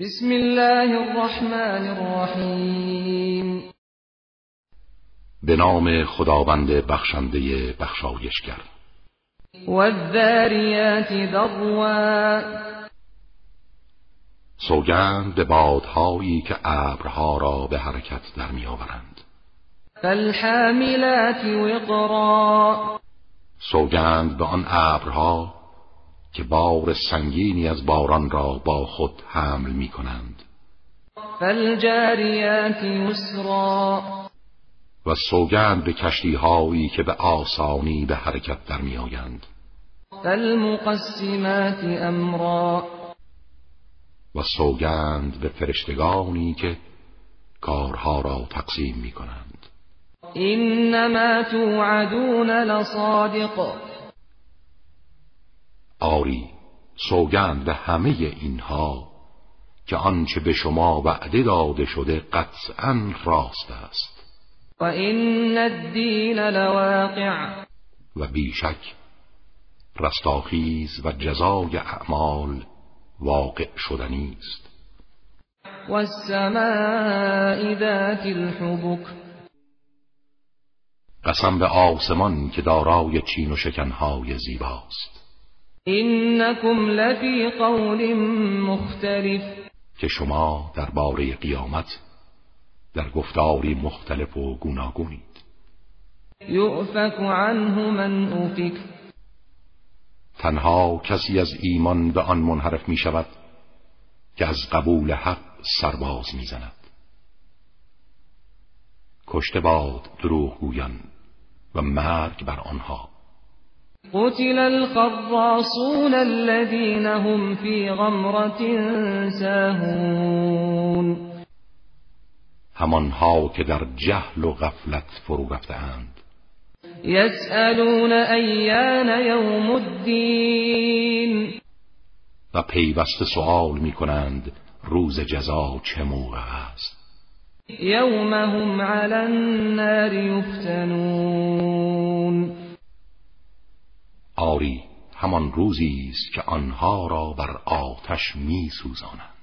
بسم الله الرحمن الرحیم به نام خداوند بخشنده بخشایشگر. والذاریات ذروا. سوگند به بادهایی که ابرها را به حرکت در میآورند فالحاملات وقرا. سوگند به آن ابرها که بار سنگینی از باران را با خود حمل می کنند فالجاریات یسرا و سوگند به کشتی هایی که به آسانی به حرکت در می آیند فالمقسمات امرا. و سوگند به فرشتگانی که کارها را تقسیم می کنند توعدون لصادق. آری سوگند به همه اینها که آنچه به شما وعده داده شده قطعا راست است. و این الدین لواقع. و بیشک رستاخیز و جزای اعمال واقع شدنی است. و السماء ذات الحبک قسم به آسمان که دارای چین و شکنهای زیباست. اینکم لفی قول مختلف. که شما درباره قیامت در گفتاری مختلف و گوناگونید. یؤفک عنه من افک تنها کسی از ایمان به آن منحرف می شود که از قبول حق سرباز می زند. کشته باد دروغ گویان و مرگ بر آنها. قتل الخراصون الذين هم في غمرة ساهون. همانها که در جهل و غفلت فرو رفتهاند. یسألون ایان یوم الدین و پیوسته سؤال می کنند روز جزا چه موقع است؟ یوم هم علی النار یفتنون آری همان روزی است که آنها را بر آتش می سوزانند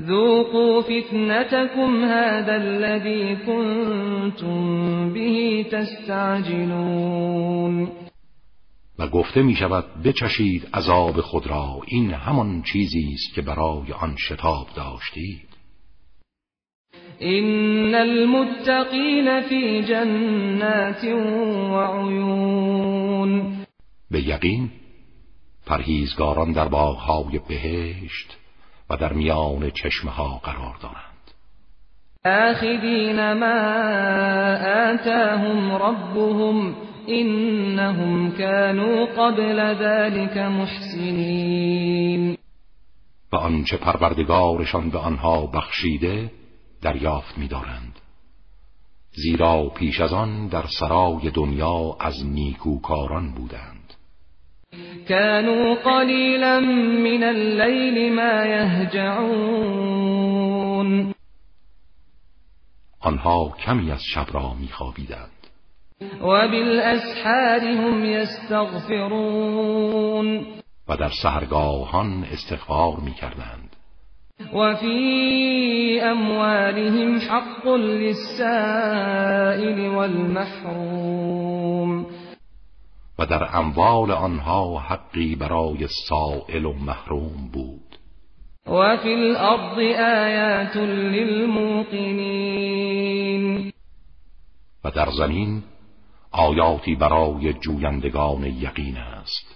ذوقوا فتنتكم هذا الذي كنتم به تستعجلون. و گفته می شود بچشید عذاب خود را. این همان چیزی است که برای آن شتاب داشتید. این المتقین فی جنات و عیون. به یقین پرهیزگاران در باغهای بهشت و در میان چشمه ها قرار دارند. آخذین ما آتاهم ربهم انهم كانوا قبل ذلك محسنین. و آنچه پروردگارشان به آنها بخشیده دریافت می‌دارند. زیرا پیش از آن در سرای دنیا از نیکوکاران بودند. كانوا قليلا من الليل ما يهجعون. آنها کمی از شب را میخوابیدند. و بالاسحار هم یستغفرون. و در سهرگاهان استغفار می‌کردند. و فی اموالهم حق للسائل والمحروم. و در اموال آنها حقی برای سائل و محروم بود. و فی الارض آیات للموقنین. و در زمین آیاتی برای جویندگان یقین است.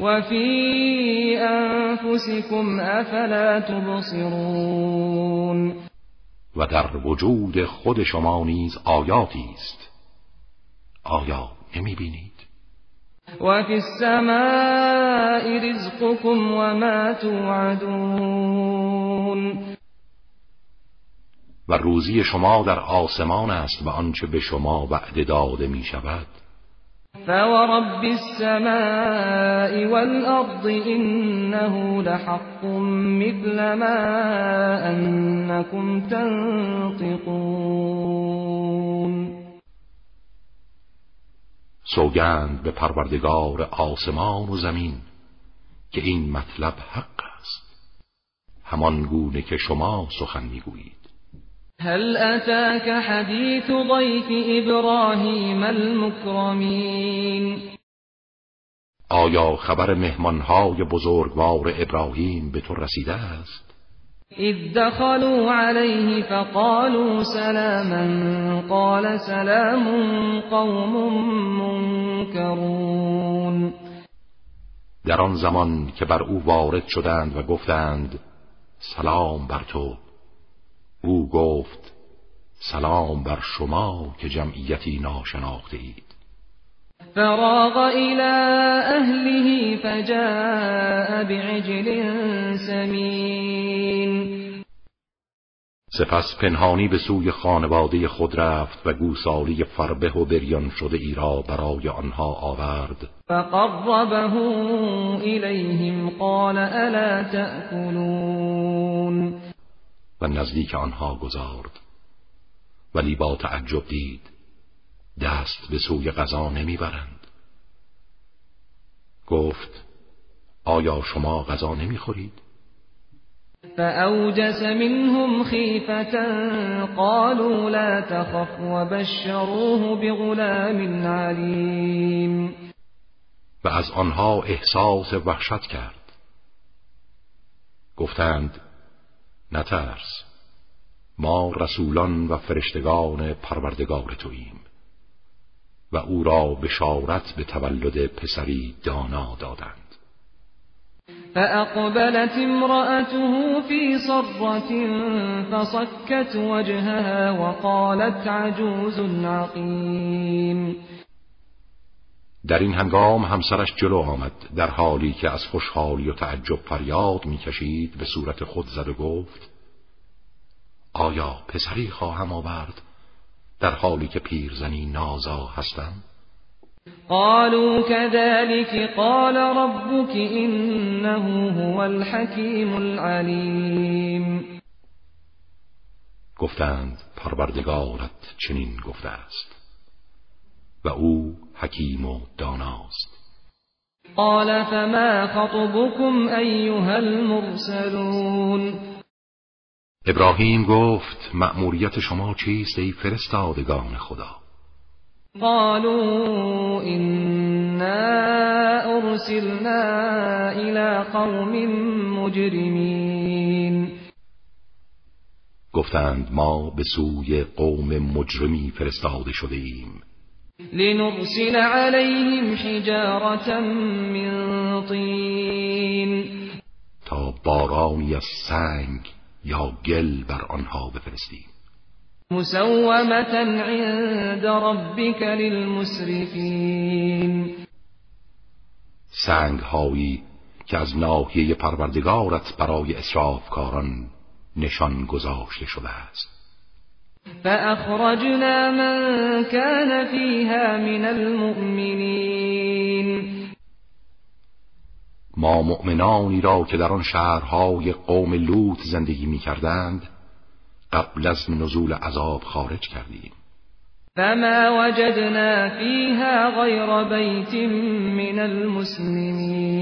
و فی انفسکم افلا تبصرون. و در وجود خود شما نیز آیاتی است. آیا نمی بینید وفي السماء رزقكم وما توعدون. و روزی شما در آسمان است و آنچه به شما وعده داده می شود فورب السماء والأرض إنه لحق مثل ما أنكم تنطقون. سوگند به پروردگار آسمان و زمین که این مطلب حق است. همان گونه که شما سخن می‌گویید. هل اتاك حدیث ضیف ابراهیم المکرمین؟ آیا خبر مهمانهای بزرگوار ابراهیم به تو رسیده است؟ اذ دخلوا عليه فقالوا سلاما قال سلام قوم منكرون. در آن زمان که بر او وارد شدند و گفتند سلام بر تو. او گفت سلام بر شما که جمعیتی ناشناخته اید. فراغ إلى أهله فجاء بعجل سمین سپس پنهانی به سوی خانواده خود رفت و گوسالی فربه و بریان شده ای را برای آنها آورد. فقربه الیهم قال الا تأکلون. و نزدیک آنها گذارد. ولی با تعجب دید. دست به سوی غذا نمی‌برند. گفت آیا شما غذا نمی‌خورید؟ فأوجس منهم خیفة قالوا لا تخف وبشروه بغلام علیم و از آنها احساس وحشت کرد. گفتند نترس ما رسولان و فرشتگان پروردگار توییم. و او را بشارت به تولد پسری دانا دادند. فأقبلت امرأته في صرة فصكت وجهها وقالت عجوز عقیم در این هنگام همسرش جلو آمد در حالی که از خوشحالی و تعجب فریاد می‌کشید به صورت خود زد و گفت آیا پسری خواهم آورد؟ در حالی که پیرزنی نازا هستم؟ قالوا كذلك قال ربك انه هو الحكيم العلیم گفتند پروردگارت چنین گفته است. و او حکیم و داناست. قال فما خطبكم ایها المرسلون؟ ابراهیم گفت مأموریت شما چیست ای فرستادگان خدا؟ قالوا إنا ارسلنا الى قوم مجرمین گفتند ما به سوی قوم مجرمی فرستاده شده ایم. لنرسل عليهم حجارة من طین. تا بارانی از سنگ یا گل بر آنها بفرستیم مسومتا عند ربك للمسرفین. سنگ هایی که از ناحیه پروردگارت برای اسرافکاران نشان گذاشته شده است. فأخرجنا من كان فيها من المؤمنين ما مؤمنانی را که در آن شهرهای قوم لوط زندگی می کردند قبل از نزول عذاب خارج کردیم. فما وجدنا فيها غير بيت من المسلمين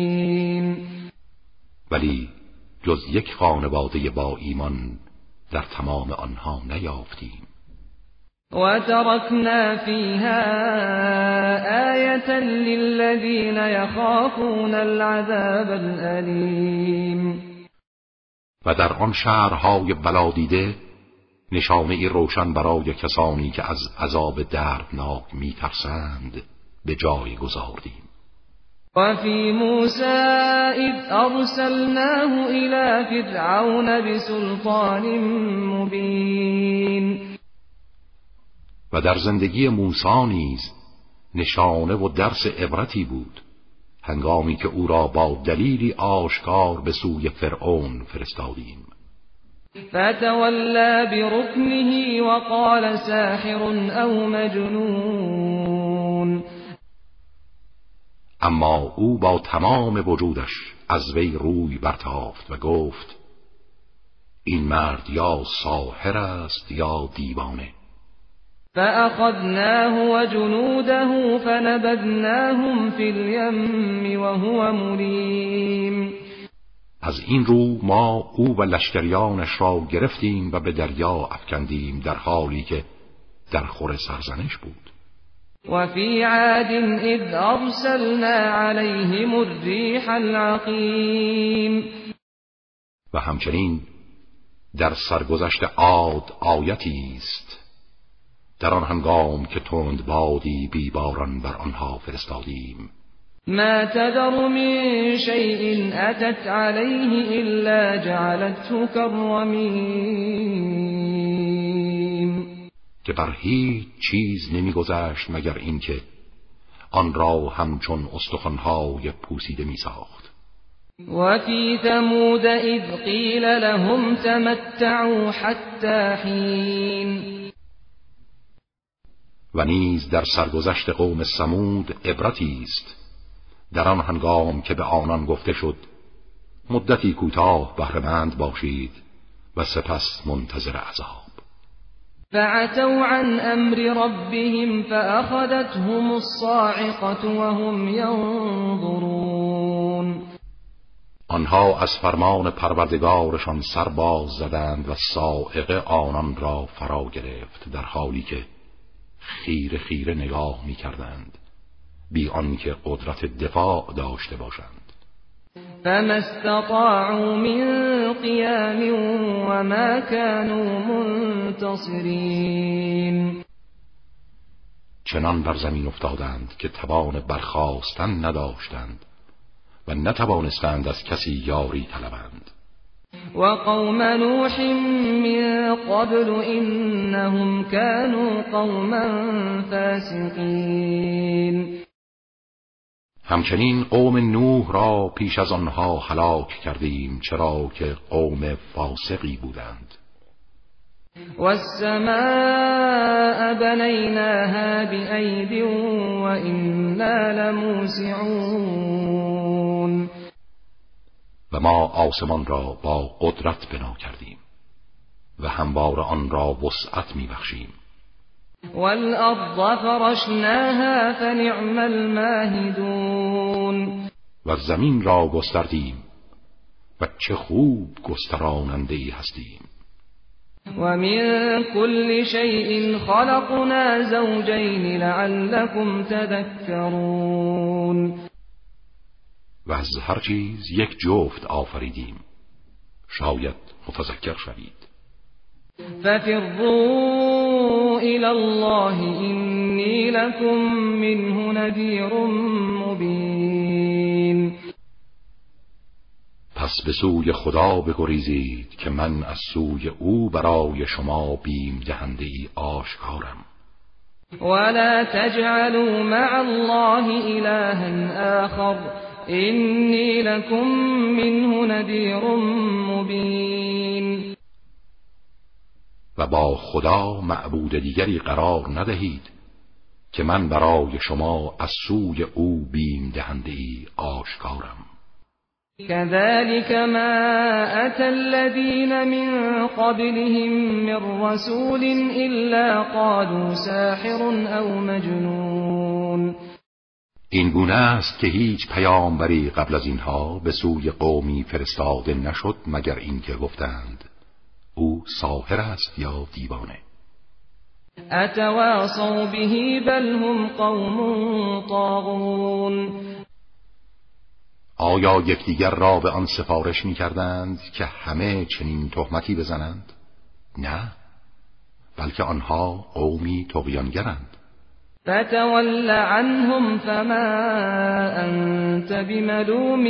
ولی جز یک خانواده با ایمان در تمام آنها نیافتیم. وتركنا فيها آية للذين يخافون العذاب الأليم و در آن شهرهای بلادیده نشانه روشن برای کسانی که از عذاب دردناک میترسند به جای گذاردیم. و فی موسی اذ ارسلناه الى فرعون بسلطان مبین و در زندگی موسی نیز نشانه و درس عبرتی بود. هنگامی که او را با دلیلی آشکار به سوی فرعون فرستادیم. فتولى بركنه وقال ساحر او مجنون. اما او با تمام وجودش از وی روی برتافت و گفت این مرد یا ساحر است یا دیوانه. فأخذناه وجنوده فنبذناهم في اليم وهو مليم. از این رو ما او و لشکریانش را گرفتیم و به دریا افکندیم در حالی که در خور سرزنش بود. وفي عاد إذ أرسلنا عليهم الريح العقيم و همچنین در سرگذشت عاد آیتی است. در آن هنگام که تند بادی بیباران بر آنها فرستادیم. ما تذر من شيء أتت عليه إلا جعلته كالرميم. که بر هیچ چیز نمیگذشت مگر اینکه آن را همچون استخوانهای پوسیده میساخت. وفي ثمود إذ قيل لهم تمتعوا حتى حين. و نیز در سرگذشت قوم سمود عبرتی است. در آن هنگام که به آنان گفته شد مدتی کوتاه بهرهمند باشید و سپس منتظر عذاب. فعتوا عن امر ربهم فأخذتهم الصاعقة وهم ينظرون. آنها از فرمان پروردگارشان سر باز زدند و سائقه آنان را فرا گرفت در حالی که خیر خیره نگاه می کردند بی آنکه قدرت دفاع داشته باشند. فما استطاعوا من قيام وما كانوا منتصرين. چنان بر زمین افتادند که توان برخواستن نداشتند و نتوانستند از کسی یاری طلبند. و قوم نوح من قبل انهم كانوا قوما فاسقین همچنین قوم نوح را پیش از آنها هلاک کردیم چرا که قوم فاسقی بودند. و السماء بنیناها بأید و انا لموسعون. و ما آسمان را با قدرت بنا کردیم و هموار آن را وسعت میبخشیم. والأرض فرشناها فنعم الماهدون. و زمین را گستردیم و چه خوب گستراننده ای هستیم. و من كل شيء خلقنا زوجين لعلكم تذكرون و از هر چیز یک جفت آفریدیم. شاید متذکر شوید. ففروا إلى الله إني لكم منه نذير مبين. پس به سوی خدا بگریزید که من از سوی او برای شما بیم دهنده ای آشکارم. ولا تجعلوا مع الله إلها آخر. إني لكم منه نذير مبين. و با خدا معبود دیگری قرار ندهید که من برای شما از سوی او بیم دهنده ای آشکارم. كذلك ما أتى الذين من قبلهم من رسول إلا قالوا ساحر أو مجنون. این گونه است که هیچ پیامبری قبل از اینها به سوی قومی فرستاده نشد مگر اینکه گفتند او ساحر است یا دیوانه؟ اتواصوا به بل هم قوم طاغون. آیا یکدیگر را به آن سفارش می کردند که همه چنین تهمتی بزنند؟ نه بلکه آنها قومی تقیانگرند فتول عنهم فما أنت بملوم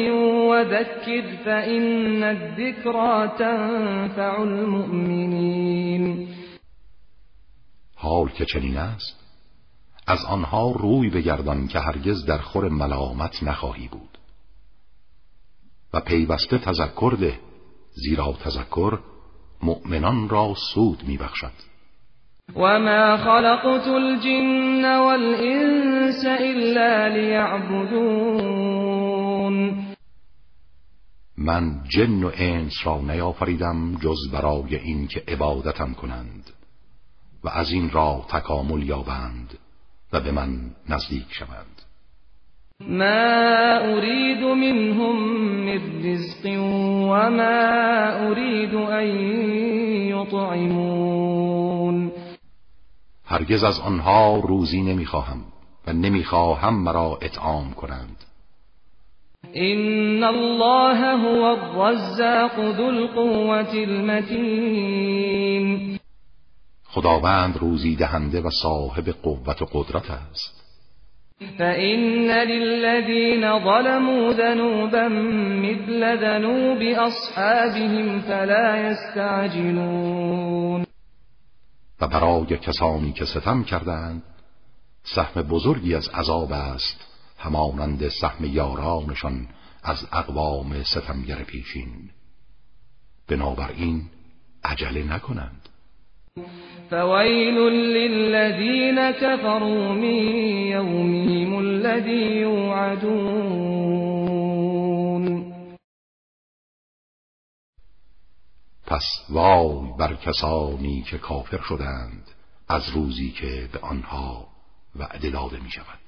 وذكر فإن الذكرى تنفع المؤمنين. حال که چنین است از آنها روی بگردان که هرگز در خور ملامت نخواهی بود. و پیوسته تذکر ده زیرا تذکر مؤمنان را سود میبخشد. وما خلقت الجن والإنس إلا ليعبدون من جن و انس را نیافریدم جز برای اینکه عبادتم کنند و از این را تکامل یابند و به من نزدیک شوند. ما أريد منهم من رزق وما أريد أن يطعمون هرگز از آنها روزی نمی‌خواهم و نمی‌خواهم مرا اطعام کنند. این الله هو الرزاق ذو القوة المتین خداوند روزی دهنده و صاحب قوت و قدرت است. فإن للذين ظلموا ذنوبا مثل ذنوب أصحابهم فلا يستعجلون. و برای کسانی که ستم کردند سهم بزرگی از عذاب است همانند سهم یارانشان از اقوام ستمگر پیشین بنابراین عجله نکنند. فویل للذین كفروا من یومهم الذی یوعدون. پس وای بر کسانی که کافر شدند از روزی که به آنها وعده داده می شود